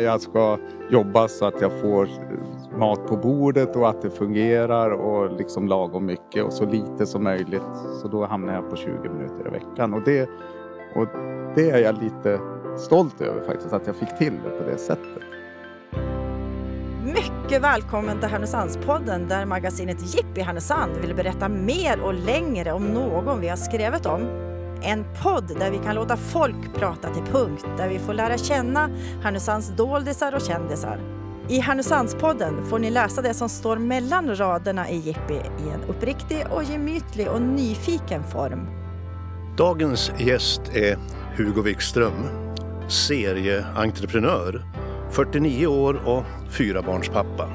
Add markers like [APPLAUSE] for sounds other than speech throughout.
Jag ska jobba så att jag får eh, mat på bordet och att det fungerar och liksom lagom mycket och så lite som möjligt. Så då hamnar jag på 20 minuter i veckan och det, och det är jag lite stolt över faktiskt att jag fick till det på det sättet. Mycket välkommen till Härnösandspodden där magasinet Jippi Härnösand vill berätta mer och längre om någon vi har skrivit om. En podd där vi kan låta folk prata till punkt, där vi får lära känna Härnösands doldisar och kändisar. I Härnösandspodden får ni läsa det som står mellan raderna i Jippi i en uppriktig och gemytlig och nyfiken form. Dagens gäst är Hugo Wikström, serieentreprenör, 49 år och fyrabarnspappa.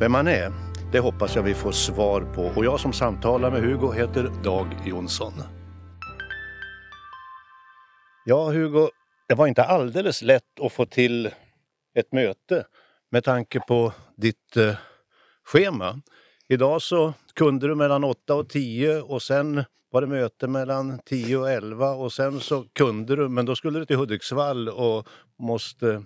Vem han är, det hoppas jag vi får svar på och jag som samtalar med Hugo heter Dag Jonsson. Ja, Hugo, det var inte alldeles lätt att få till ett möte med tanke på ditt eh, schema. Idag så kunde du mellan 8 och 10 och sen var det möte mellan 10 och 11 och sen så kunde du, men då skulle du till Hudiksvall och måste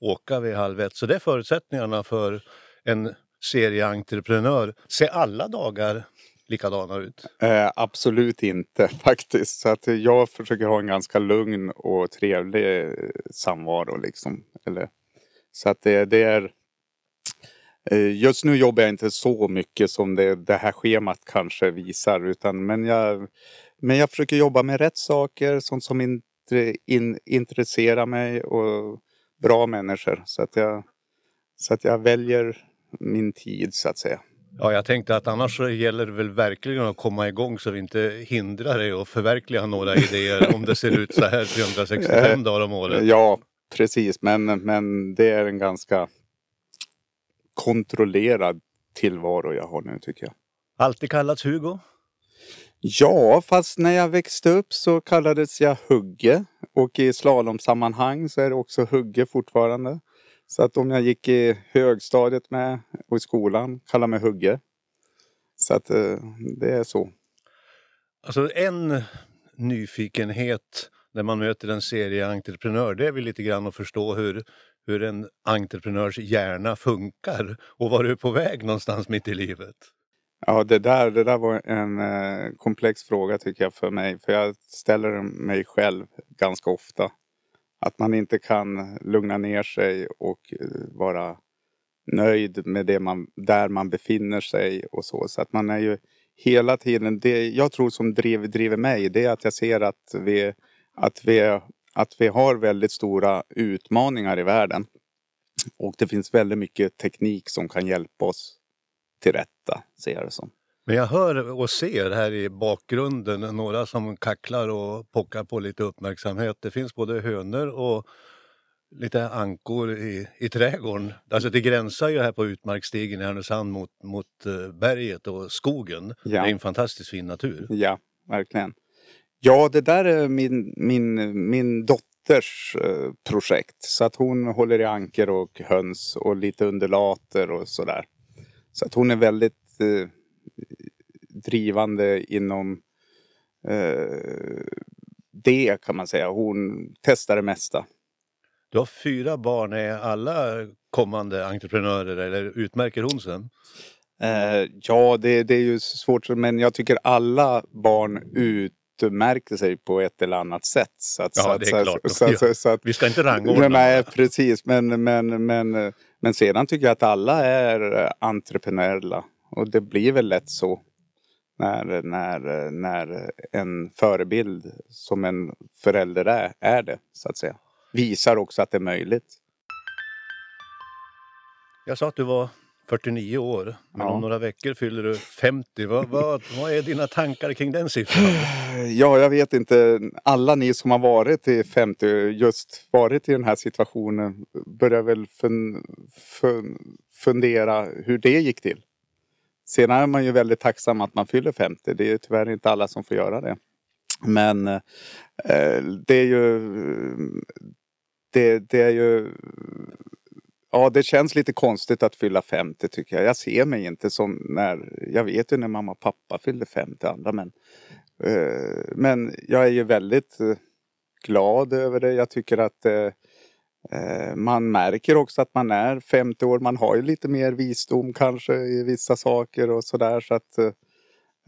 åka vid halv ett. Så det är förutsättningarna för en serieentreprenör. Se alla dagar likadana ut? Eh, absolut inte [LAUGHS] faktiskt. Så att jag försöker ha en ganska lugn och trevlig eh, samvaro. Liksom. Eller, så att det, det är... Eh, just nu jobbar jag inte så mycket som det, det här schemat kanske visar. Utan, men, jag, men jag försöker jobba med rätt saker, sånt som in, in, intresserar mig och bra människor. Så att, jag, så att jag väljer min tid så att säga. Ja, jag tänkte att annars gäller det väl verkligen att komma igång så vi inte hindrar dig att förverkliga några idéer om det ser ut så här 365 [LAUGHS] dagar om året. Ja, precis. Men, men det är en ganska kontrollerad tillvaro jag har nu tycker jag. Alltid kallats Hugo? Ja, fast när jag växte upp så kallades jag Hugge. Och i slalomsammanhang så är det också Hugge fortfarande. Så att om jag gick i högstadiet med och i skolan kallade mig Hugge. Så att eh, det är så. Alltså en nyfikenhet när man möter en serieentreprenör det är väl lite grann att förstå hur, hur en entreprenörs hjärna funkar och var du är på väg någonstans mitt i livet. Ja, det där, det där var en eh, komplex fråga tycker jag för mig. För jag ställer mig själv ganska ofta. Att man inte kan lugna ner sig och eh, vara nöjd med det man, där man befinner sig och så. Så att man är ju hela tiden, det jag tror som driver, driver mig det är att jag ser att vi, att, vi, att vi har väldigt stora utmaningar i världen. Och det finns väldigt mycket teknik som kan hjälpa oss till rätta, ser jag det som. Men jag hör och ser här i bakgrunden några som kacklar och pockar på lite uppmärksamhet. Det finns både hönor och lite ankor i, i trädgården. Alltså det gränsar ju här på utmarksstigen i Härnösand mot, mot uh, berget och skogen. Ja. Det är en fantastiskt fin natur. Ja, verkligen. Ja, det där är min, min, min dotters uh, projekt. Så att hon håller i anker och höns och lite undulater och sådär. Så att hon är väldigt uh, drivande inom eh, det kan man säga. Hon testar det mesta. Du har fyra barn. Är alla kommande entreprenörer eller utmärker hon sig? Eh, ja, det, det, är ju svårt. Men jag tycker alla barn utmärker sig på ett eller annat sätt. Så att, ja, så det är klart. Så, så, så, att, Vi ska inte rangordna. Nej, precis. Men, men, men, men sedan tycker jag att alla är entreprenöriella. Och det blir väl lätt så när, när, när en förebild som en förälder är, är det, så att säga. Visar också att det är möjligt. Jag sa att du var 49 år, men ja. om några veckor fyller du 50. Vad, vad, vad är dina tankar kring den siffran? [SIGHS] Ja, jag vet inte. Alla ni som har varit i 50, just varit i den här situationen, börjar väl fun, fun, fundera hur det gick till. Sen är man ju väldigt tacksam att man fyller 50. Det är tyvärr inte alla som får göra det. Men eh, det är ju... Det, det, är ju... Ja, det känns lite konstigt att fylla 50 tycker jag. Jag ser mig inte som när... Jag vet ju när mamma och pappa fyllde 50 andra men... Eh, men jag är ju väldigt eh, glad över det. Jag tycker att eh, eh, Eh, man märker också att man är 50 år. Man har ju lite mer visdom kanske i vissa saker och sådär. Så att eh,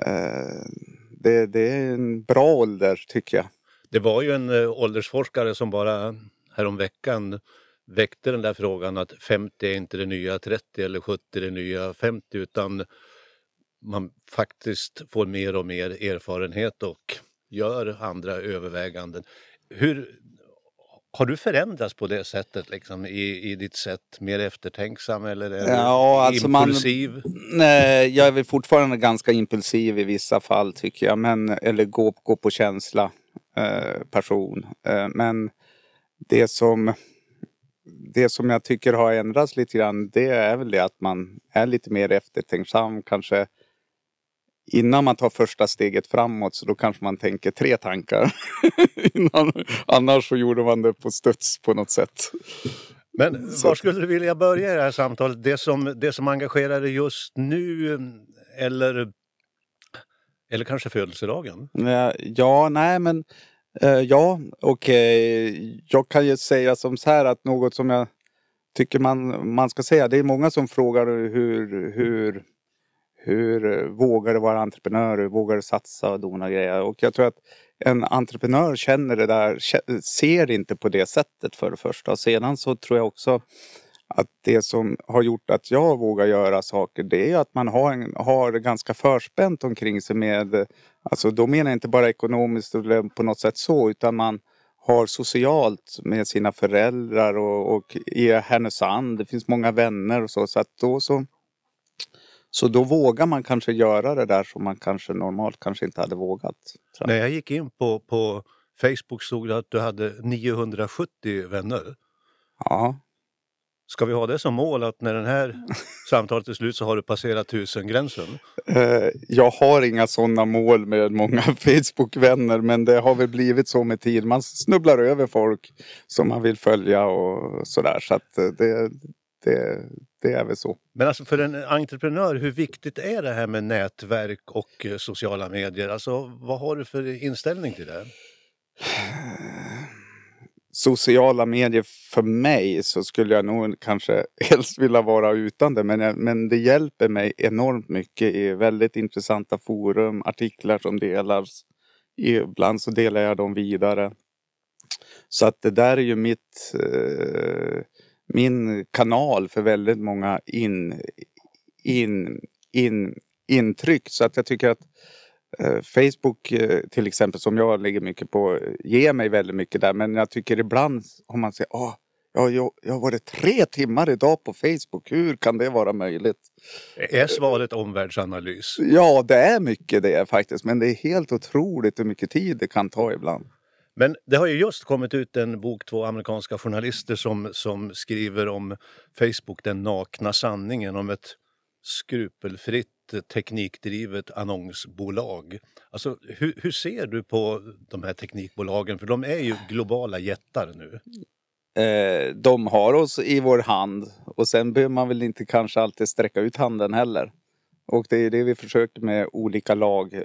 eh det, det är en bra ålder tycker jag. Det var ju en eh, åldersforskare som bara häromveckan väckte den där frågan att 50 är inte det nya 30 eller 70 är det nya 50 utan man faktiskt får mer och mer erfarenhet och gör andra överväganden. Hur, har du förändrats på det sättet liksom, i, i ditt sätt? Mer eftertänksam eller är ja, alltså impulsiv? Man, nej, jag är väl fortfarande ganska impulsiv i vissa fall tycker jag. Men, eller gå, gå på känsla eh, person. Eh, men det som, det som jag tycker har ändrats lite grann det är väl det att man är lite mer eftertänksam. Kanske innan man tar första steget framåt så då kanske man tänker tre tankar. [LAUGHS] innan, annars så gjorde man det på studs på något sätt. Men var skulle du vilja börja i det här samtalet? Det som, det som engagerar dig just nu eller, eller kanske födelsedagen? Ja, nej men uh, ja, okej. Okay. Jag kan ju säga som så här att något som jag tycker man, man ska säga. Det är många som frågar hur, hur hur eh, vågar du vara entreprenör? Hur vågar du satsa och dona grejer? Och jag tror att en entreprenör känner det där, ser det inte på det sättet för det första. Och sedan så tror jag också att det som har gjort att jag vågar göra saker det är att man har, en, har ganska förspänt omkring sig med, alltså då menar jag inte bara ekonomiskt eller på något sätt så utan man har socialt med sina föräldrar och, och i Härnösand, det finns många vänner och så. Så att då så så då vågar man kanske göra det där som man kanske normalt kanske inte hade vågat. När jag gick in på, på Facebook stod det att du hade 970 vänner. Ja. Ska vi ha det som mål att när den här [LAUGHS] samtalet är slut så har du passerat tusen-gränsen? Uh, jag har inga sådana mål med många [LAUGHS] Facebook-vänner men det har väl blivit så med tid. Man snubblar över folk som man vill följa och sådär. Så eh, det, det, det är väl så. Men alltså för en entreprenör, hur viktigt är det här med nätverk och eh, sociala medier? Alltså vad har du för inställning till det? Sociala medier för mig så skulle jag nog kanske [LAUGHS] helst vilja vara utan det. Men, men det hjälper mig enormt mycket i väldigt intressanta forum, artiklar som delas. Ibland så delar jag dem vidare. Så att det där är ju mitt eh, min kanal för väldigt många in, in, in, intryck. Så att jag tycker att eh, Facebook eh, till exempel som jag lägger mycket på ger mig väldigt mycket där. Men jag tycker ibland om man säger Ja, jag, jag har varit tre timmar idag på Facebook. Hur kan det vara möjligt? Är svaret omvärldsanalys? Ja, det är mycket det faktiskt. Men det är helt otroligt hur mycket tid det kan ta ibland. Men det har ju just kommit ut en bok, två amerikanska journalister som, som skriver om Facebook, den nakna sanningen, om ett skrupelfritt teknikdrivet annonsbolag. Alltså, hur, hur ser du på de här teknikbolagen? För de är ju globala jättar nu. Eh, de har oss i vår hand och sen behöver man väl inte kanske alltid sträcka ut handen heller. Och det är det vi försöker med olika lag, eh,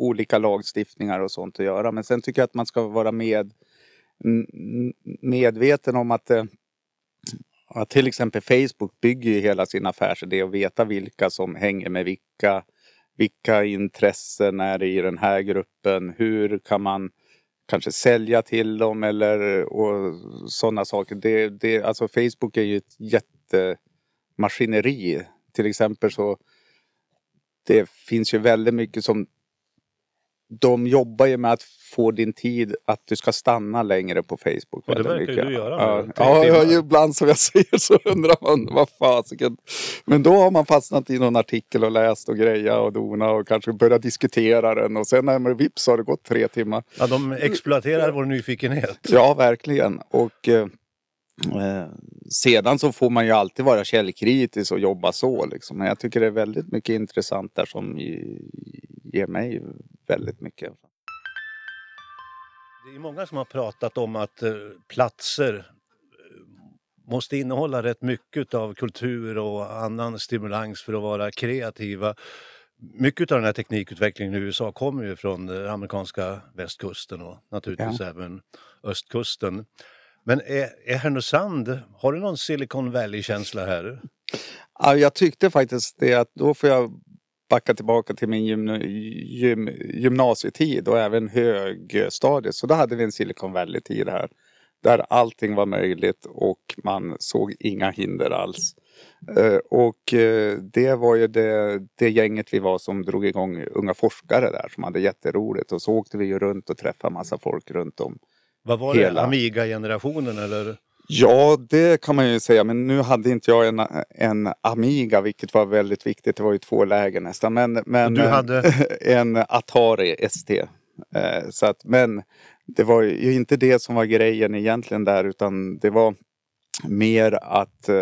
olika lagstiftningar och sånt att göra. Men sen tycker jag att man ska vara med, medveten om att, eh, att till exempel Facebook bygger ju hela sin affärsidé och veta vilka som hänger med vilka. Vilka intressen är det i den här gruppen? Hur kan man kanske sälja till dem eller och sådana saker. Det, det, alltså Facebook är ju ett jättemaskineri. Till exempel så det finns ju väldigt mycket som de jobbar ju med att få din tid att du ska stanna längre på Facebook. Ja, det verkar mycket. du göra. Ja, ja, ja, ibland som jag [LAUGHS] säger så undrar man vad fasiken. Men då har man fastnat i någon artikel och läst och greja och dona och kanske börjat diskutera den och sen när man vips har det gått tre timmar. Ja, de exploaterar vår nyfikenhet. Ja, verkligen. Och eh, sedan så får man ju alltid vara källkritisk och jobba så liksom. Men jag tycker det är väldigt mycket intressant där som ger mig väldigt mycket. Det är många som har pratat om att eh, platser eh, måste innehålla rätt mycket av kultur och annan stimulans för att vara kreativa. Mycket av den här teknikutvecklingen i USA kommer ju från den amerikanska västkusten och naturligtvis ja. även östkusten. Men är, är Härnösand, har du någon Silicon Valley-känsla här? Ja, jag tyckte faktiskt det att då får jag backa tillbaka till min gym, gym, gymnasietid och även högstadiet. Så då hade vi en Silicon Valley-tid här. Där allting var möjligt och man såg inga hinder alls. Eh, och eh, det var ju det, det gänget vi var som drog igång Unga forskare där som hade jätteroligt. Och så åkte vi ju runt och träffade massa folk runt om. Vad var Hela. det? Amiga-generationen eller? Ja, det kan man ju säga. Men nu hade inte jag en, en Amiga, vilket var väldigt viktigt. Det var ju två läger nästan. Men, men Du hade? [LAUGHS] en Atari ST. Eh, Så att, men det var ju inte det som var grejen egentligen där, utan det var mer att eh,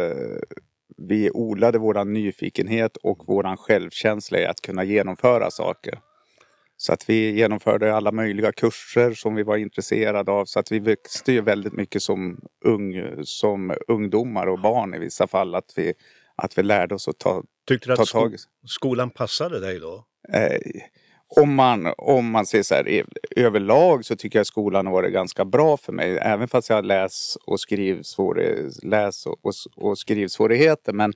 vi odlade våran nyfikenhet och våran självkänsla i att kunna genomföra saker. Så att vi genomförde alla möjliga kurser som vi var intresserade av. Så att vi växte ju väldigt mycket som, ung, som ungdomar och barn i vissa fall. Att vi, att vi lärde oss att ta, Tyckte du ta att tag sko- skolan passade dig då? Eh, om, man, om man ser så här överlag så tycker jag skolan har varit ganska bra för mig. Även fast jag har läs och läs och, och, och skrivsvårigheter. Men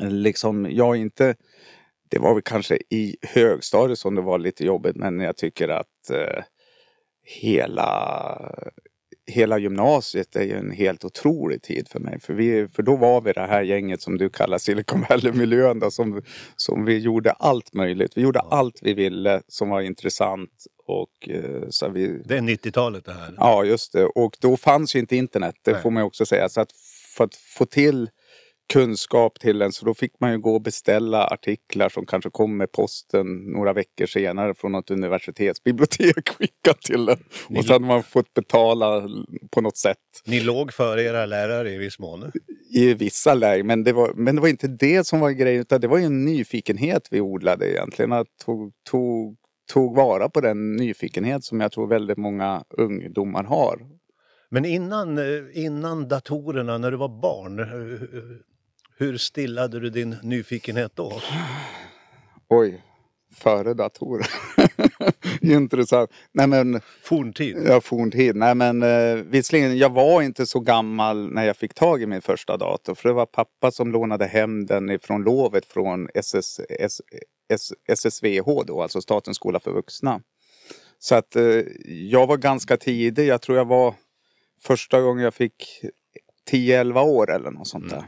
liksom jag är inte... Det var väl kanske i högstadiet som det var lite jobbigt. Men jag tycker att eh, hela, hela gymnasiet är ju en helt otrolig tid för mig. För, vi, för då var vi det här gänget som du kallar Silicon Valley-miljön. Som, som vi gjorde allt möjligt. Vi gjorde allt vi ville som var intressant. Och, eh, så vi, Det är 90-talet det här. Ja, just det. Och då fanns ju inte internet. Det Nej. får man också säga. Så att för att få till kunskap till en så då fick man ju gå och beställa artiklar som kanske kom med posten några veckor senare från något universitetsbibliotek skickat till en. Och så hade man fått betala på något sätt Ni låg före era lärare i viss mån. i vissa lägen. Men det, var, men det var inte det som var grejen utan det var ju en nyfikenhet vi odlade egentligen. Att tog, tog, tog vara på den nyfikenhet som jag tror väldigt många ungdomar har. Men innan, eh, innan datorerna, när du var barn, eh, hur stillade du din nyfikenhet då? Oj, före datorer. [LAUGHS] Intressant. Nej men, Forntid? ja forntid. Nej men eh, visserligen, jag var inte så gammal när jag fick tag i min första dator. För det var pappa som lånade hem den ifrån lovet från SS, S, S, SSVH då, alltså Statens skola för vuxna. Så att eh, jag var ganska tidig. Jag tror jag var första gången jag fick 10-11 år eller något sånt där.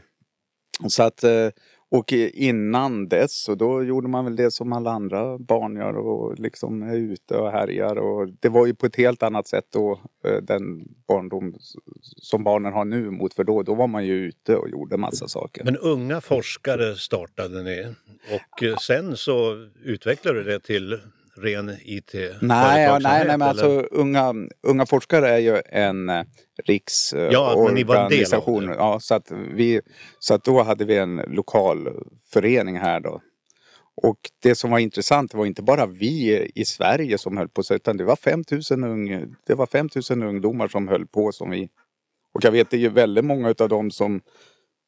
Så att, eh, och innan dess så då gjorde man väl det som alla andra barn gör och liksom är ute och härjar. Och det var ju på ett helt annat sätt då eh, den barndom som barnen har nu mot för då, då var man ju ute och gjorde massa saker. Men unga forskare startade ni och sen så utvecklade du det till ren IT Nej, ja, nej, nej, men alltså unga, unga forskare är ju en eh, riksorganisation. Ja, av det. Ja, så att, vi, så att då hade vi en lokal förening här då. Och det som var intressant var inte bara vi i Sverige som höll på så, utan det var 5000 ung, det var 5000 ungdomar som höll på som vi. Och jag vet det är ju väldigt många utav dem som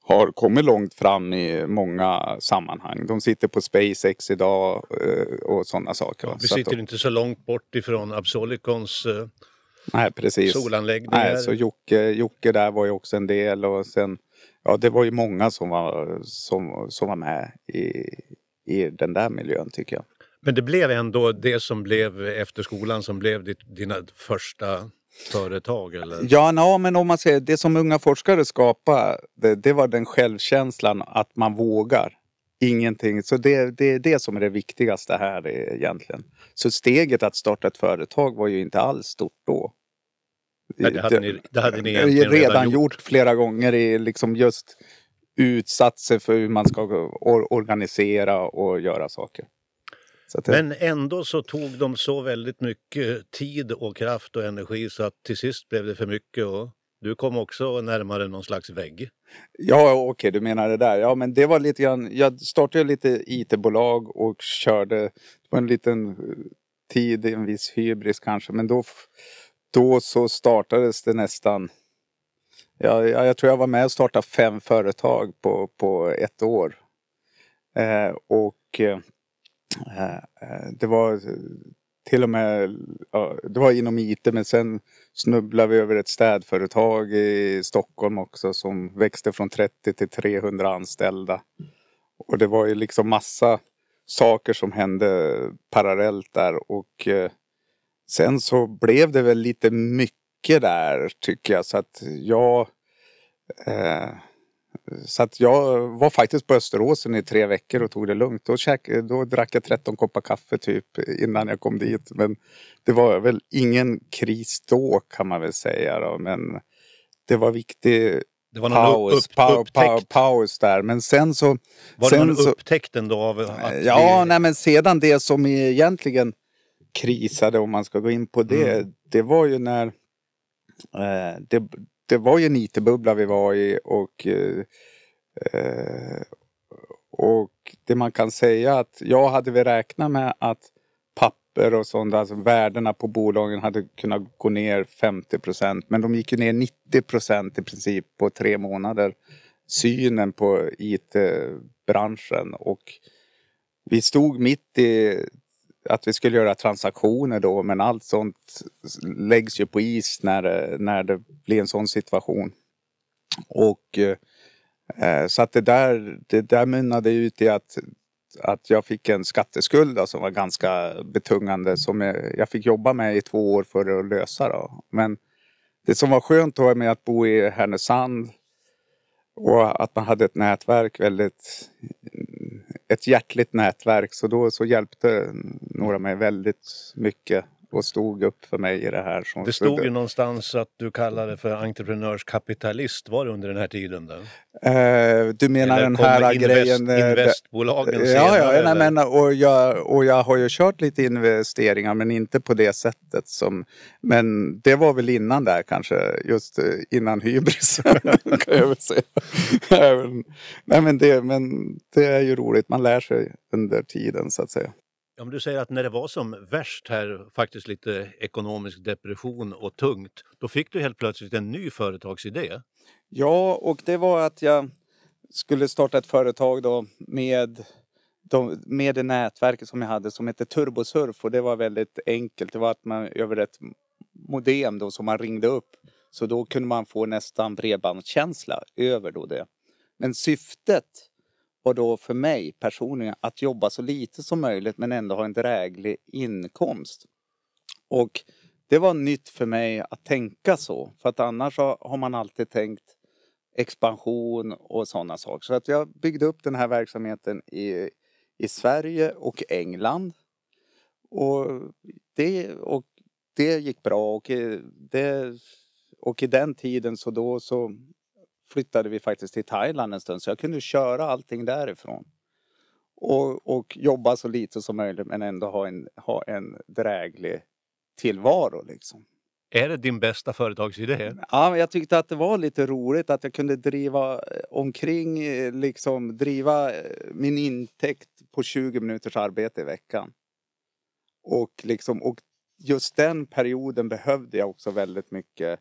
har kommit långt fram i många sammanhang. De sitter på SpaceX idag eh, och sådana saker. Ja, vi Så sitter de- inte så långt bort ifrån Absolicons eh, Nej, precis. solanläggningar. Nej, så Jocke, Jocke där var ju också en del och sen, ja det var ju många som var, som, som var med i, i den där miljön tycker jag. Men det blev ändå det som blev efter skolan som blev ditt, dina första företag eller? Ja, no, men om man säger det som unga forskare skapade, det, det var den självkänslan att man vågar. Ingenting. Så det, det är det som är det viktigaste här egentligen. Så steget att starta ett företag var ju inte alls stort då. Nej, det hade ni- det hade ni redan, redan gjort. flera gånger i liksom just utsatt sig för hur man ska or- organisera och göra saker. Att Men ändå så tog de så väldigt mycket tid och kraft och energi så att till sist blev det för mycket och du kom också närmare någon slags vägg. Ja, okej, du menar det där. Ja, men det var lite grann. Jag startade lite IT-bolag och körde. Var en liten eh, tid, en viss hybris kanske, men då, då så startades det nästan. Ja, jag, jag tror jag var med och startade fem företag på, på ett år. Eh, och eh, Eh, eh, det var eh, till och med, ja, det var inom IT men sen snubblade vi över ett städföretag i Stockholm också som växte från 30 till 300 anställda. Och det var ju liksom massa saker som hände parallellt där och eh, sen så blev det väl lite mycket där tycker jag så att jag eh, så att jag var faktiskt på Österåsen i tre veckor och tog det lugnt. Då, käk, då drack jag 13 koppar kaffe typ innan jag kom dit. Men det var väl ingen kris då kan man väl säga. Då. Men det var viktig Det var någon paus, upp, pa, upptäckt. pa, paus där. Men sen så... Var det sen någon så, upptäckt ändå av att Ja, vi, nej men sedan det som egentligen krisade om man ska gå in på det. Mm. Det var ju när eh, det, det var ju en IT-bubbla vi var i och eh, och det man kan säga att jag hade väl räknat med att papper och sånt, alltså värdena på bolagen hade kunnat gå ner 50 procent. Men de gick ju ner 90 procent i princip på tre månader. Synen på IT-branschen och vi stod mitt i att vi skulle göra transaktioner då men allt sånt läggs ju på is när, det- när det blir en sån situation. Och eh, så att det där, det där mynnade ut i att, att jag fick en skatteskuld då, som var ganska betungande som jag, jag fick jobba med i två år för att lösa. Då. Men det som var skönt då med att bo i Härnösand och att man hade ett nätverk väldigt ett hjärtligt nätverk så då så hjälpte några mig väldigt mycket och stod upp för mig i det här. Som Det stod ju någonstans att du kallade för entreprenörskapitalist. Var det under den här tiden? Då? Eh, du menar Eller den här invest, grejen? eh, Investbolagen Ja, senare? ja nej, men, och, jag, och jag har ju kört lite investeringar men inte på det sättet. Som, men det var väl innan där kanske, just eh, innan hybris. [LAUGHS] kan jag väl säga. [LAUGHS] Även- nej, men, det, men det är ju roligt, man lär sig under tiden så att säga. Om du säger att när det var som värst här, faktiskt lite ekonomisk depression och tungt, då fick du helt plötsligt en ny företagsidé. Ja, och det var att jag skulle starta ett företag då med, de, med det nätverket som jag hade som hette Turbosurf och det var väldigt enkelt. Det var att man över ett modem då som man ringde upp så då kunde man få nästan bredbandskänsla över då det. Men syftet var då för mig personligen att jobba så lite som möjligt men ändå ha en dräglig inkomst. Och det var nytt för mig att tänka så. För att annars har man alltid tänkt expansion och sådana saker. Så att jag byggde upp den här verksamheten i, i Sverige och England. Och det, och det gick bra och, i- det, och i den tiden så då så flyttade vi faktiskt till Thailand en stund så jag kunde köra allting därifrån. Och, och jobba så lite som möjligt men ändå ha en, ha en dräglig tillvaro liksom. Är det din bästa företagsidé? Ja, jag tyckte att det var lite roligt att jag kunde driva eh, omkring, eh, liksom driva eh, min intäkt på 20 minuters arbete i veckan. Och, liksom, och just den perioden behövde jag också väldigt mycket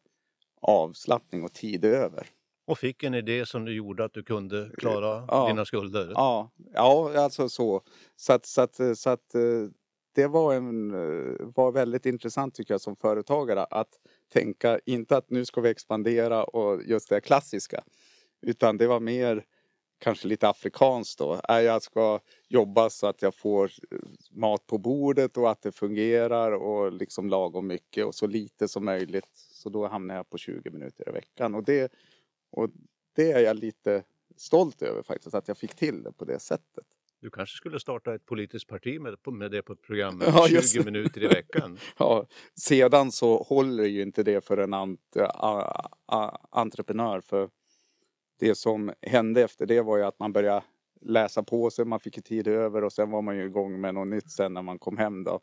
avslappning och tid över. Och fick en idé som du gjorde att du kunde klara Ja. dina skulder? Ja, ja alltså så. Så att, så att, så att eh, det var, en, eh, var väldigt intressant tycker jag som företagare att tänka, inte att nu ska vi expandera och just det klassiska. Utan det var mer kanske lite afrikanskt då. Äh, Jag ska jobba så att jag får eh, mat på bordet och att det fungerar och liksom lagom mycket och så lite som möjligt. Så då hamnar jag på 20 minuter i veckan. Och det, och det är jag lite stolt över faktiskt, att jag fick till det på det sättet. Du kanske skulle starta ett politiskt parti med, med det på programmet, [LAUGHS] Ja, just 20 det. minuter i veckan. [LAUGHS] Ja, sedan så håller ju inte det för en ant, a, a, entreprenör. För det som hände efter det var ju att man började läsa på sig, man fick ju tid över och sen var man ju igång med något nytt sen när man kom hem då.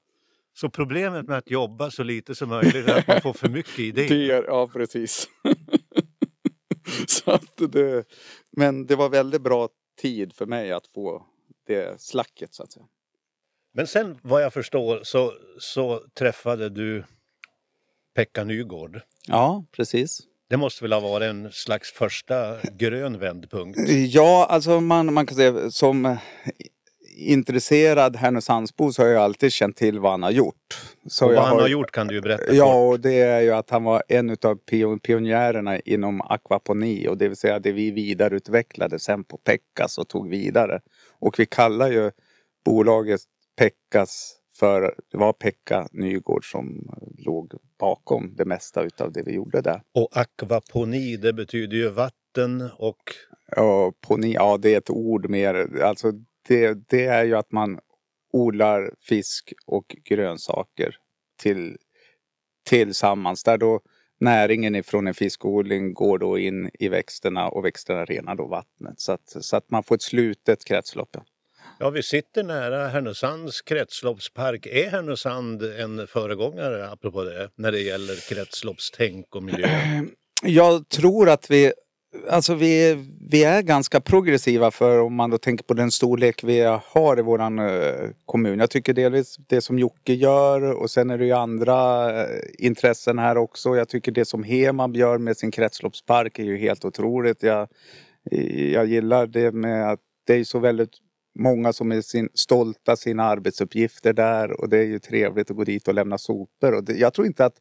Så problemet med att jobba så lite som möjligt är att man får för mycket idéer. Det, [LAUGHS] ja, precis. Så [LAUGHS] att det, men det var väldigt bra tid för mig att få det slacket så att säga. Men sen vad jag förstår så, så träffade du Pekka Nygård. Ja, precis. Det måste väl ha varit en slags första grön vändpunkt? Ja, alltså man, man kan säga som intresserad Härnösandsbo så har jag alltid känt till vad han har gjort. Så Och vad han har gjort kan du ju berätta Ja, kort. och det är ju att han var en utav pion- pionjärerna inom akvaponi och det vill säga det vi vidareutvecklade sen på Pekkas och tog vidare. Och vi kallar ju bolaget Pekkas för, det var Pekka Nygård som låg bakom det mesta utav det vi gjorde där. Och akvaponi, det betyder ju vatten och Ja, poni, ja det är ett ord mer, alltså det, det är ju att man odlar fisk och grönsaker till, tillsammans. Där då näringen ifrån en fiskodling går då in i växterna och växterna renar då vattnet. Så att, så att man får ett slutet kretslopp. ja. Vi sitter nära Härnösands kretsloppspark. Är Härnösand en föregångare, apropå det, när det gäller kretsloppstänk och miljö? [CLEARS THROAT] Jag tror att vi, alltså vi, vi är ganska progressiva för om man då tänker på den storlek vi har i våran eh, kommun. Jag tycker delvis det som Jocke gör och sen är det ju andra eh, intressen här också. Jag tycker det som Hemab gör med sin kretsloppspark är ju helt otroligt. Jag, eh, jag gillar det med att det är så väldigt många som är sin, stolta sina arbetsuppgifter där och det är ju trevligt att gå dit och lämna sopor. Och det, jag tror inte att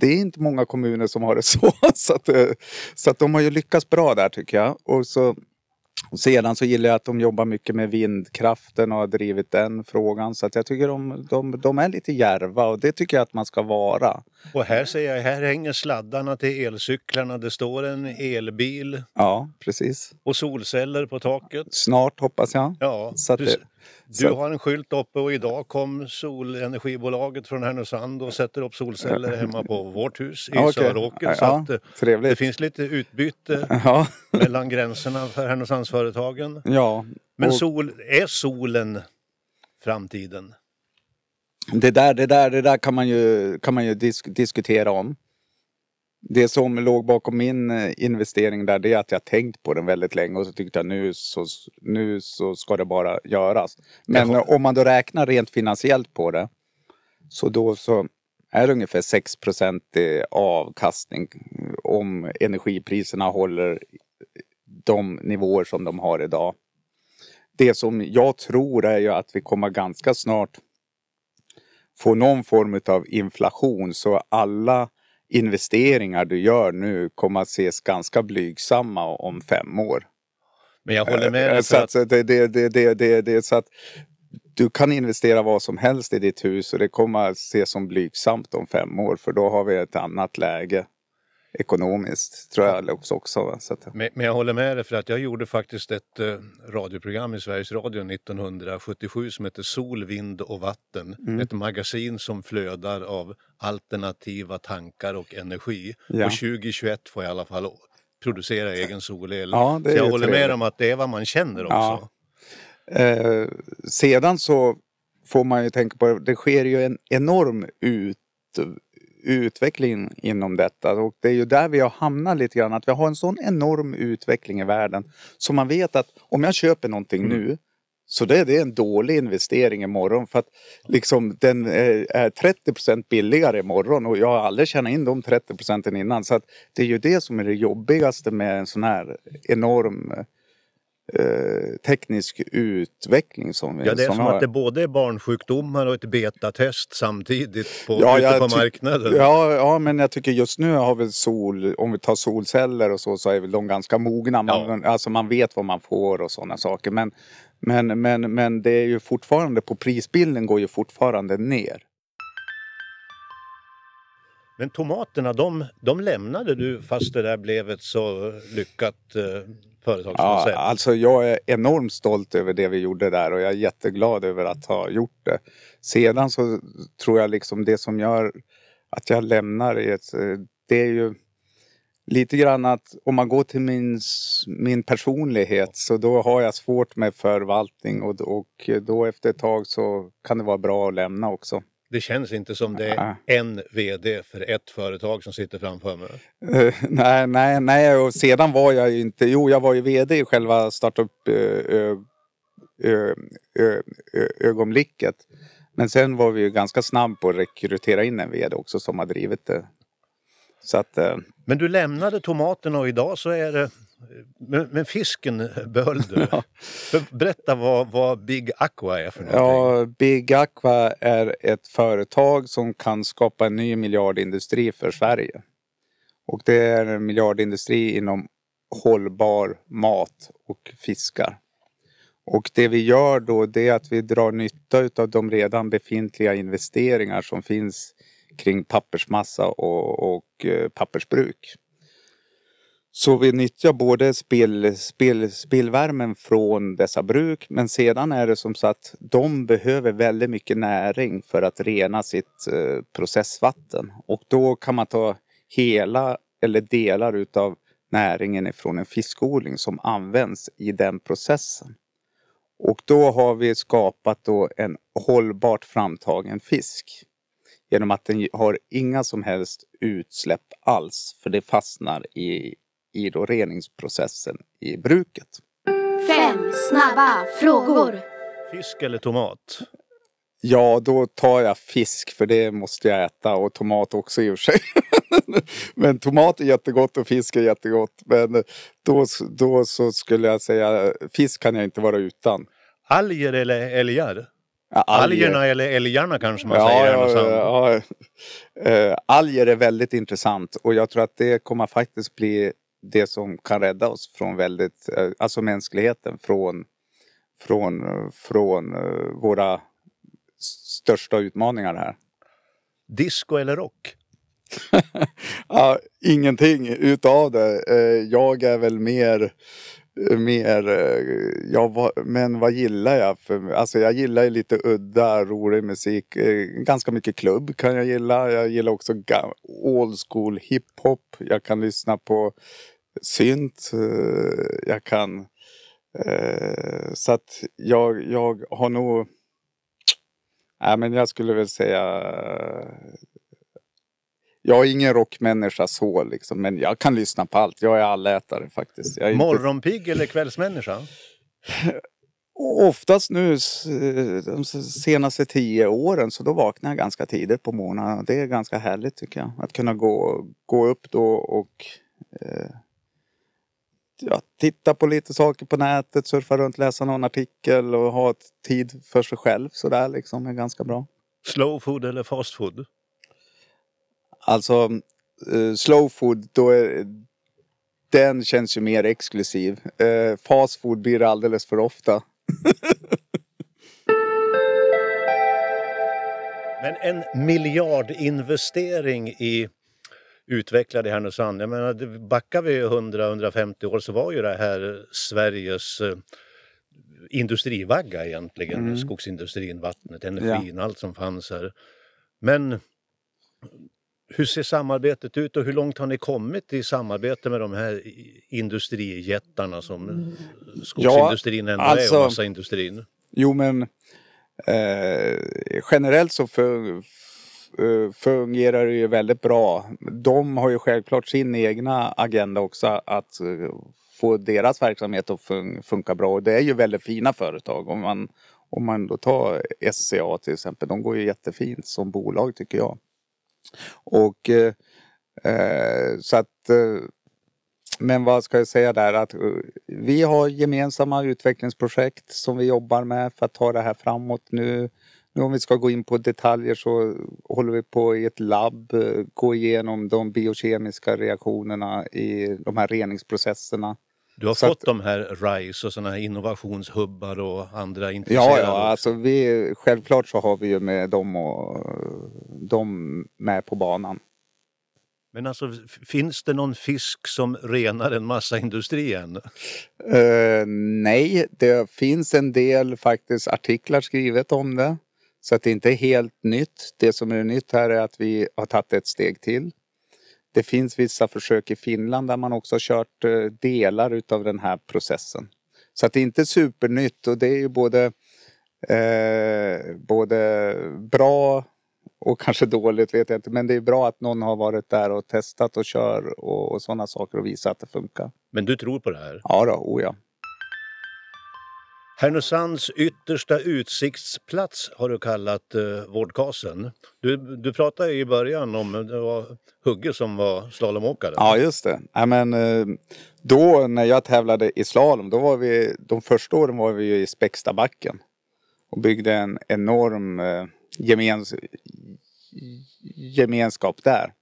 det är inte många kommuner som har det [LAUGHS] så. Så att, eh, så att de har ju lyckats bra där tycker jag. Och så, och sedan så gillar jag att de jobbar mycket med vindkraften och har drivit den frågan. Så att jag tycker de, de, de är lite järva och det tycker jag att man ska vara. Och här ser jag, här hänger sladdarna till elcyklarna. Det står en elbil Ja, precis. och solceller på taket. Snart hoppas jag. Ja, Så att det- du har en skylt uppe och idag kom solenergibolaget från Härnösand och sätter upp solceller hemma på vårt hus i okej. Söråker. Så Ja, att, eh, det finns lite utbyte [LAUGHS] Ja, mellan gränserna för Härnösandsföretagen. ja. Men sol, är solen framtiden? Det där, det där, det där kan man ju, kan man ju disk, diskutera om. Det som låg bakom min eh, investering där det är att jag tänkt på den väldigt länge och så tyckte jag nu så, nu så ska det bara göras. Men Jaha. om man då räknar rent finansiellt på det så då så är det ungefär 6 i avkastning om energipriserna håller de nivåer som de har idag. Det som jag tror är ju att vi kommer ganska snart få någon form av inflation så alla investeringar du gör nu kommer att ses ganska blygsamma om fem år. Men jag håller med dig Eh, Så att att, så det, det, det, det, det, det, så att du kan investera vad som helst i ditt hus och det kommer att ses som blygsamt om fem år för då har vi ett annat läge ekonomiskt tror jag också. också va? så att, Men men jag håller med dig för att jag gjorde faktiskt ett eh, radioprogram i Sveriges Radio 1977 som heter Sol, vind och vatten. Mm. Ett magasin som flödar av alternativa tankar och energi. Ja. Och 2021 får jag i alla fall producera egen solel. Ja, Så jag håller med trevligt. om att det är vad man känner också. Ja. Eh, sedan så får man ju tänka på, det sker ju en enorm ut, utveckling inom detta och det är ju där vi har hamnat lite grann, att vi har en sån enorm utveckling i världen. Så man vet att om jag köper någonting Mm. nu så det, det är en dålig investering imorgon för att liksom den är, är 30% billigare imorgon och jag har aldrig tjänat in de 30 procenten innan. Så att det är ju det som är det jobbigaste med en sån här enorm eh, teknisk utveckling som vi Ja, det är som som att det både är barnsjukdomar och ett betatest samtidigt på, Ja, ute på marknaden. Ja, ja, men jag tycker just nu har väl sol, om vi tar solceller och så, så är väl de ganska mogna. Man, Alltså man vet vad man får och sådana saker. Men, men, men, men det är ju fortfarande, på prisbilden går ju fortfarande ner. Men tomaterna, de, de lämnade du fast det där blev ett så lyckat eh, Ja, företagskoncept. alltså jag är enormt stolt över det vi gjorde där och jag är jätteglad över att ha gjort det. Sedan så tror jag liksom det som gör att jag lämnar ett, eh, det är ju lite grann att om man går till min, min personlighet så då har jag svårt med förvaltning och, och då efter ett tag så kan det vara bra att lämna också. Det känns inte som det är en VD för ett företag som sitter framför mig. Eh, nej, nej, nej, och sedan var jag ju inte, jo jag var ju VD i själva startup uh, ö, ö, ö, ö, ögonblicket. Men sen var vi ju ganska snabb på att rekrytera in en VD också som har drivit det. Så att, eh, Men du lämnade tomaterna och idag så är det... Men, men fisken behöll du. [LAUGHS] Berätta vad, vad Big Aqua är för någonting. ja, Big Aqua är ett företag som kan skapa en ny miljardindustri för Sverige. Och det är en miljardindustri inom hållbar mat och fiskar. Och det vi gör då det är att vi drar nytta av de redan befintliga investeringar som finns kring pappersmassa och, och eh, pappersbruk. Så vi nyttjar både spill, spill, spillvärmen från dessa bruk men sedan är det som så att de behöver väldigt mycket näring för att rena sitt eh, processvatten. Och då kan man ta hela eller delar utav näringen ifrån en fiskodling som används i den processen. Och då har vi skapat då en hållbart framtagen fisk. Genom att den har inga som helst utsläpp alls för det fastnar i, i då reningsprocessen i bruket. Fem snabba frågor. Fisk eller tomat? Ja, då tar jag fisk för det måste jag äta och tomat också i och för sig. [LAUGHS] men tomat är jättegott och fisk är jättegott. Men då, då så skulle jag säga fisk kan jag inte vara utan. Alger eller älgar? Ja, Algerna eller älgarna kanske man Ja, säger. ja, ja, ja. Eh, alger är väldigt intressant och jag tror att det kommer faktiskt bli det som kan rädda oss från väldigt, eh, alltså mänskligheten från, från, från eh, våra största utmaningar här. Disco eller rock? [LAUGHS] Ja, ingenting utav det. Eh, Jag är väl mer mer, eh, ja, vad, men vad gillar jag? För, alltså jag gillar ju lite udda, rolig musik. Eh, ganska mycket klubb kan jag gilla. Jag gillar också old school hiphop. Jag kan lyssna på synt. Eh, jag kan... Eh, så att jag, jag har nog... Nej men jag skulle väl säga... Jag är ingen rockmänniska så liksom, men jag kan lyssna på allt. Jag är allätare faktiskt. Jag är inte- Morgonpigg eller kvällsmänniska? [LAUGHS] Oftast nu de senaste tio åren så då vaknar jag ganska tidigt på morgonen. Det är ganska härligt tycker jag. Att kunna gå, gå upp då och eh, ja, titta på lite saker på nätet, surfa runt, läsa någon artikel och ha tid för sig själv sådär liksom är ganska bra. Slow food eller fast food? Alltså eh, slow food, då är, den känns ju mer exklusiv. Eh, fast food blir det alldeles för ofta. [LAUGHS] Men en miljardinvestering i utvecklade Härnösand. Jag menar, backar vi 100-150 år så var ju det här Sveriges eh, industrivagga egentligen. Mm. Skogsindustrin, vattnet, energin, allt som fanns här. Men hur ser samarbetet ut och hur långt har ni kommit i samarbete med de här industrijättarna som skogsindustrin ändå är alltså- och massaindustrin? Jo men eh, generellt så eh, fungerar det ju väldigt bra. De har ju självklart sin egna agenda också att eh, få deras verksamhet att fun- funka bra. Och det är ju väldigt fina företag. Om man, om man då tar SCA till exempel. De går ju jättefint som bolag tycker jag. Och eh, eh, så att eh, men vad ska jag säga där att eh, vi har gemensamma utvecklingsprojekt som vi jobbar med för att ta det här framåt nu. Nu om vi ska gå in på detaljer så håller vi på i ett labb, gå igenom de biokemiska reaktionerna i de här reningsprocesserna. Du har Så fått att- de här RISE och sådana här innovationshubbar och andra intresserade. Ja, ja, alltså vi, självklart så har vi ju med dem och dem med på banan. Men alltså, finns det någon fisk som renar en massaindustri än? Eh, nej, det finns en del faktiskt artiklar skrivet om det. Så att det inte är helt nytt. Det som är nytt här är att vi har tagit ett steg till. Det finns vissa försök i Finland där man också har kört eh, delar utav den här processen. Så att det är inte supernytt och det är ju både, eh, både bra och [LAUGHS] kanske dåligt vet jag inte. Men det är bra att någon har varit där och testat och kör och, och sådana saker och visat att det funkar. Men du tror på det här? Ja då, oh ja. Härnösands yttersta utsiktsplats har du kallat eh, Vårdkasen. Du, du pratade i början om eh, det var Hugge som var slalomåkare. Ja, just det. Ja, men, eh, då när jag tävlade i slalom, då var vi, de första åren var vi ju i Späckstabacken. Och byggde en enorm eh, gemens, gemenskap där.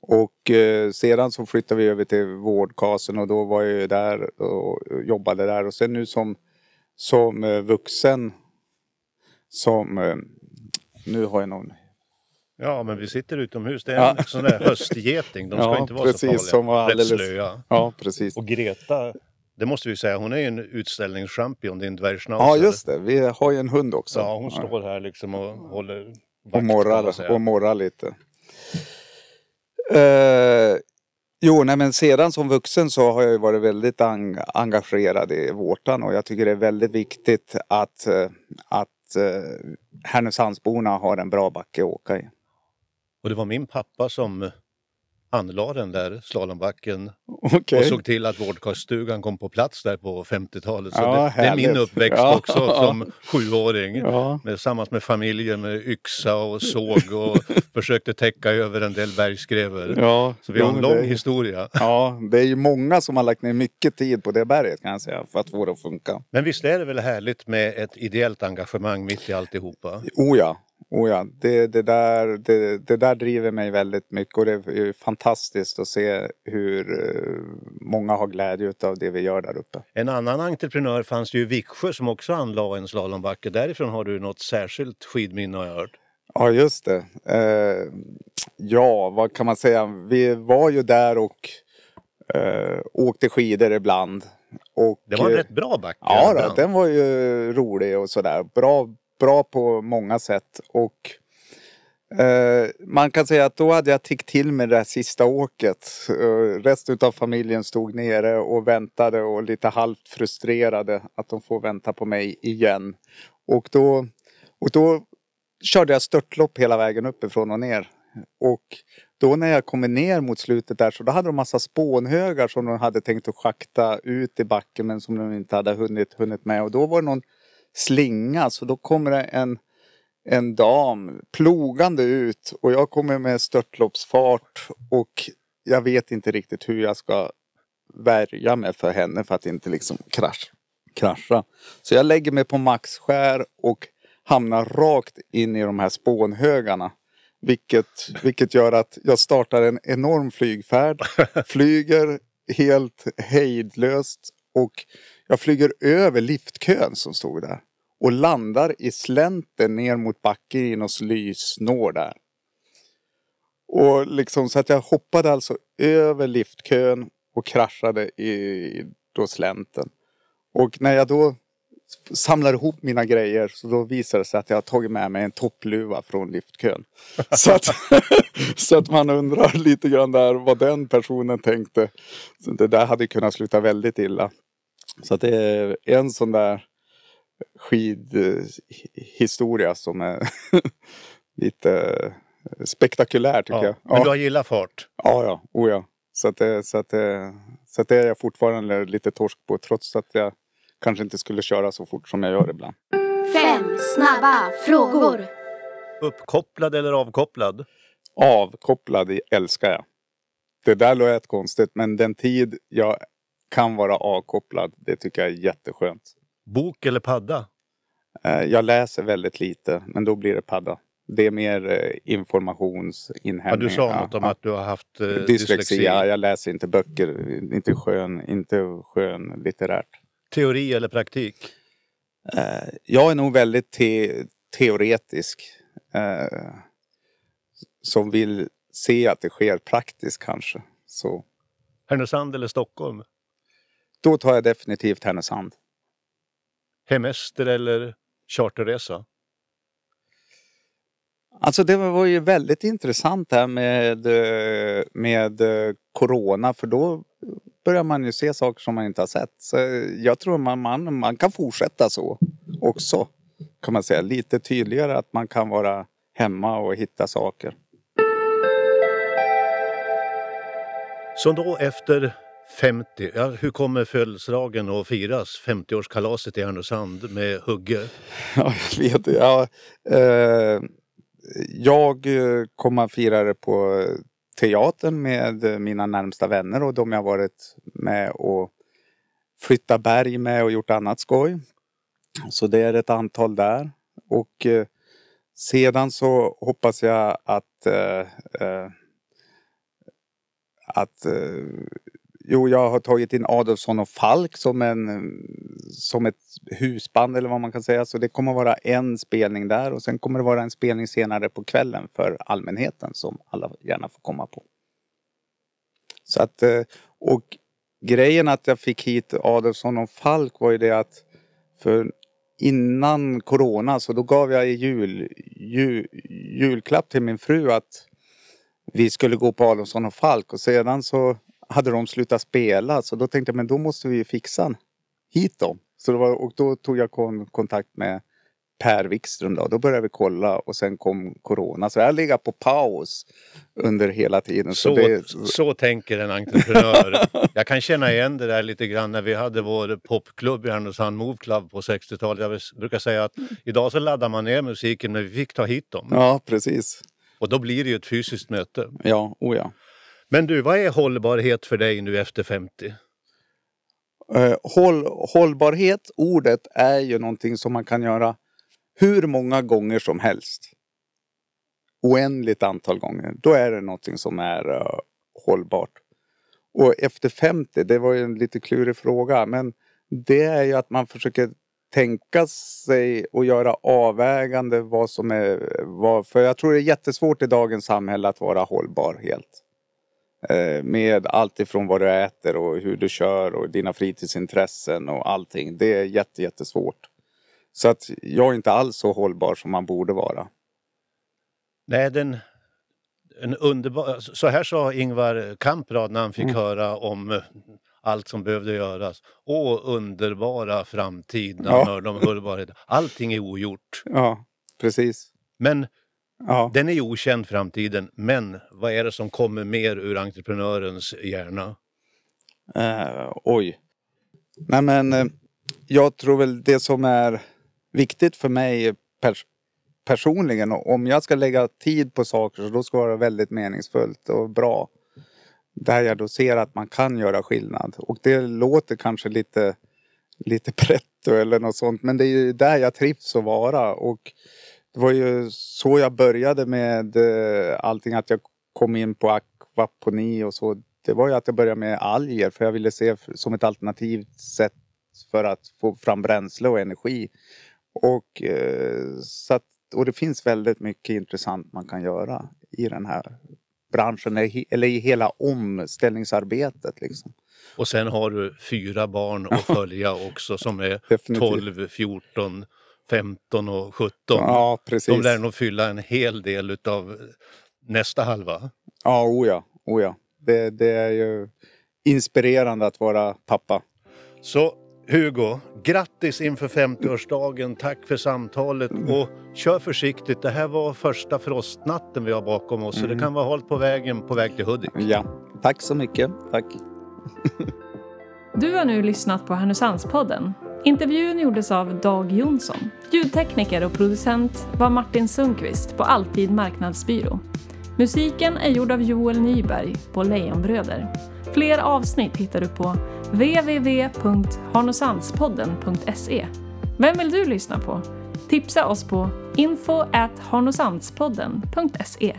Och eh, sedan så flyttade vi över till Vårdkasen och då var jag ju där och jobbade där. Och sen nu som, som eh, vuxen som... Eh, nu har jag någon... Ja, men vi sitter utomhus. Det är Ja. en sån där höstgeting. De ska [LAUGHS] Ja, inte vara så farliga. som var alldeles- Rätt slöa. Ja, precis. Och Greta, det måste vi säga, hon är ju en utställningschampion, din dvärgschnauzer. Ja, just det. Vi har ju en hund också. Ja, hon står här liksom och håller vakt, och morrar, och morrar lite. Eh, jo, nej men sedan som vuxen så har jag ju varit väldigt ang- engagerad i vårtan och jag tycker det är väldigt viktigt att, eh, att eh, Härnösandsborna har en bra backe att åka i. Och det var min pappa som anlade den där slalombacken Okej. och såg till att vårdkoststugan kom på plats där på 50-talet. Så Ja, det, det är min uppväxt Ja. också som sjuåring. Ja. Med, tillsammans med familjen med yxa och såg och [LAUGHS] försökte täcka över en del bergskrever. Ja, Så vi har en lång det, historia. Ja, det är ju många som har lagt ner mycket tid på det berget kan jag säga för att få det att funka. Men visst är det väl härligt med ett ideellt engagemang mitt i alltihopa? Oh ja, oh ja. Det, det, där, det, det där driver mig väldigt mycket och det är ju fantastiskt att se hur eh, många har glädje av det vi gör där uppe. En annan entreprenör fanns ju i Viksjö som också anlade en slalombacke. Därifrån har du något särskilt skidminne har jag hört. Ja, just det. Eh, ja, vad kan man säga? Vi var ju där och eh, åkte skidor ibland. Och, Det var en eh, rätt bra backe. Ja, då, den var ju rolig och sådär. Bra, bra på många sätt. Och eh, man kan säga att då hade jag tickt till med det där sista åket. Eh, resten av familjen stod nere och väntade och lite halvt frustrerade att de får vänta på mig igen. Och då, och då körde jag störtlopp hela vägen uppifrån och ner. Och då när jag kommer ner mot slutet där så då hade de massa spånhögar som de hade tänkt att schakta ut i backen men som de inte hade hunnit, hunnit med. Och då var det någon slinga så då kommer det en, en dam plogande ut och jag kommer med störtloppsfart och jag vet inte riktigt hur jag ska värja mig för henne för att inte liksom krasch, krascha. Så jag lägger mig på maxskär och hamnar rakt in i de här spånhögarna. Vilket, vilket gör att jag startar en enorm flygfärd. [LAUGHS] Flyger helt hejdlöst och jag flyger över liftkön som stod där. Och landar i slänten ner mot backen i någon slysnår där. Och liksom så att jag hoppade alltså över liftkön och kraschade i då slänten. Och när jag då samlar ihop mina grejer så då visar det sig att jag har tagit med mig en toppluva från liftkön. [LAUGHS] så, att, [LAUGHS] så att man undrar lite grann där vad den personen tänkte. Så det där hade kunnat sluta väldigt illa. Så att det är en sån där skidhistoria som är [LAUGHS] lite spektakulär tycker Ja, jag. men du har gillat fart. Ja, ja. Oh, ja. Så, att det, så, att det, så att det är jag fortfarande lite torsk på trots att jag kanske inte skulle köra så fort som jag gör ibland. Fem snabba frågor. Uppkopplad eller avkopplad? Avkopplad älskar jag. Det där lät konstigt men den tid jag kan vara avkopplad det tycker jag är jätteskönt. Bok eller padda? Eh, Jag läser väldigt lite men då blir det padda. Det är mer eh, informationsinhämtning. Ja, du sa något om ja. att du har haft eh, Dyslexi, dyslexi. ja, jag läser inte böcker, inte skön, inte skön litterärt. Teori eller praktik? Eh, jag är nog väldigt te teoretisk. Eh, som vill se att det sker praktiskt kanske. Så Härnösand eller Stockholm? då tar jag definitivt Härnösand. Hemester eller charterresa? Alltså det var ju väldigt intressant här med, eh, med eh, Corona för då börjar man ju se saker som man inte har sett. Så jag tror man, man, man kan fortsätta så också. Kan man säga. Lite tydligare att man kan vara hemma och hitta saker. Så då efter 50. Ja, hur kommer födelsedagen att firas? 50-årskalaset i Härnösand med Hugge? [LAUGHS] Ja, jag vet. Ja, eh, jag eh, kommer att fira det på eh, teatern med eh, mina närmsta vänner och de jag varit med och flyttat berg med och gjort annat skoj. Så det är ett antal där. Och eh, sedan så hoppas jag att eh, eh att eh, Jo, jag har tagit in Adolfsson och Falk som, en, som ett husband eller vad man kan säga. Så det kommer vara en spelning där och sen kommer det vara en spelning senare på kvällen för allmänheten som alla gärna får komma på. Så att, eh, och grejen att jag fick hit Adolfsson och Falk var ju det att för innan Corona så då gav jag i jul, jul, julklapp till min fru att vi skulle gå på Adolfsson och Falk och sedan så hade de slutat spela så då tänkte jag men då måste vi fixa hit dem. Så var, och då tog jag kontakt med Per Wikström då. Då började vi kolla och sen kom Corona. Så jag har legat på paus under hela tiden. Så, så, det... så tänker en entreprenör. jag kan känna igen det där lite grann när vi hade vår popklubb i Härnösand, Move Club på 60-talet. Jag brukar säga att idag så laddar man ner musiken men vi fick ta hit dem. Ja, precis. Och då blir det ju ett fysiskt möte. Ja, oh ja. Men du, vad är hållbarhet för dig nu efter 50? Eh, håll, hållbarhet, ordet, är ju någonting som man kan göra hur många gånger som helst. Oändligt antal gånger. Då är det någonting som är uh, hållbart. Och efter 50, det var ju en lite klurig fråga, men det är ju att man försöker tänka sig och göra avvägande vad som är vad. För jag tror det är jättesvårt i dagens samhälle att vara hållbar helt. Eh, med allt ifrån vad du äter och hur du kör och dina fritidsintressen och allting. Det är jätte, jättesvårt. Så att jag är inte alls så hållbar som man borde vara. Nej, den, en underbar... Så här sa Ingvar Kamprad när han fick mm. höra om eh, allt som behövde göras. Åh, underbara framtid när han ja. hörde om hållbarhet. Allting är ogjort. Ja, precis. Men Ja. Den är okänd framtiden, men vad är det som kommer mer ur entreprenörens hjärna? Uh, oj. Nej men uh, jag tror väl det som är viktigt för mig pers personligen, om jag ska lägga tid på saker så då ska det vara väldigt meningsfullt och bra. Där jag då ser att man kan göra skillnad. Och det låter kanske lite, lite pretto eller något sånt men det är ju där jag trivs att vara. Och det var ju så jag började med eh, allting. Att jag kom in på akvaponi och så. Det var ju att jag började med alger för jag ville se som ett alternativt sätt för att få fram bränsle och energi. Och, eh, så att, och det finns väldigt mycket intressant man kan göra i den här branschen eller i hela omställningsarbetet. Liksom. Och sen har du fyra barn att [LAUGHS] följa också som är 12, 14, 15 och 17. Ja, precis. De lär nog fylla en hel del utav nästa halva. Ja, o ja. O ja. Det, det är ju inspirerande att vara pappa. Så Hugo, grattis inför 50-årsdagen. Tack för samtalet mm. och kör försiktigt. Det här var första frostnatten vi har bakom oss mm. så det mm. kan vara halt på vägen på väg till Hudik. Ja, tack så mycket. Tack. du har nu lyssnat på Härnösandspodden Intervjun gjordes av Dag Jonsson. Ljudtekniker och producent var Martin Sundqvist på Alltid Marknadsbyrå. Musiken är gjord av Joel Nyberg på Lejonbröder. Fler avsnitt hittar du på www.harnosandspodden.se. Vem vill du lyssna på? Tipsa oss på info harnosandspodden.se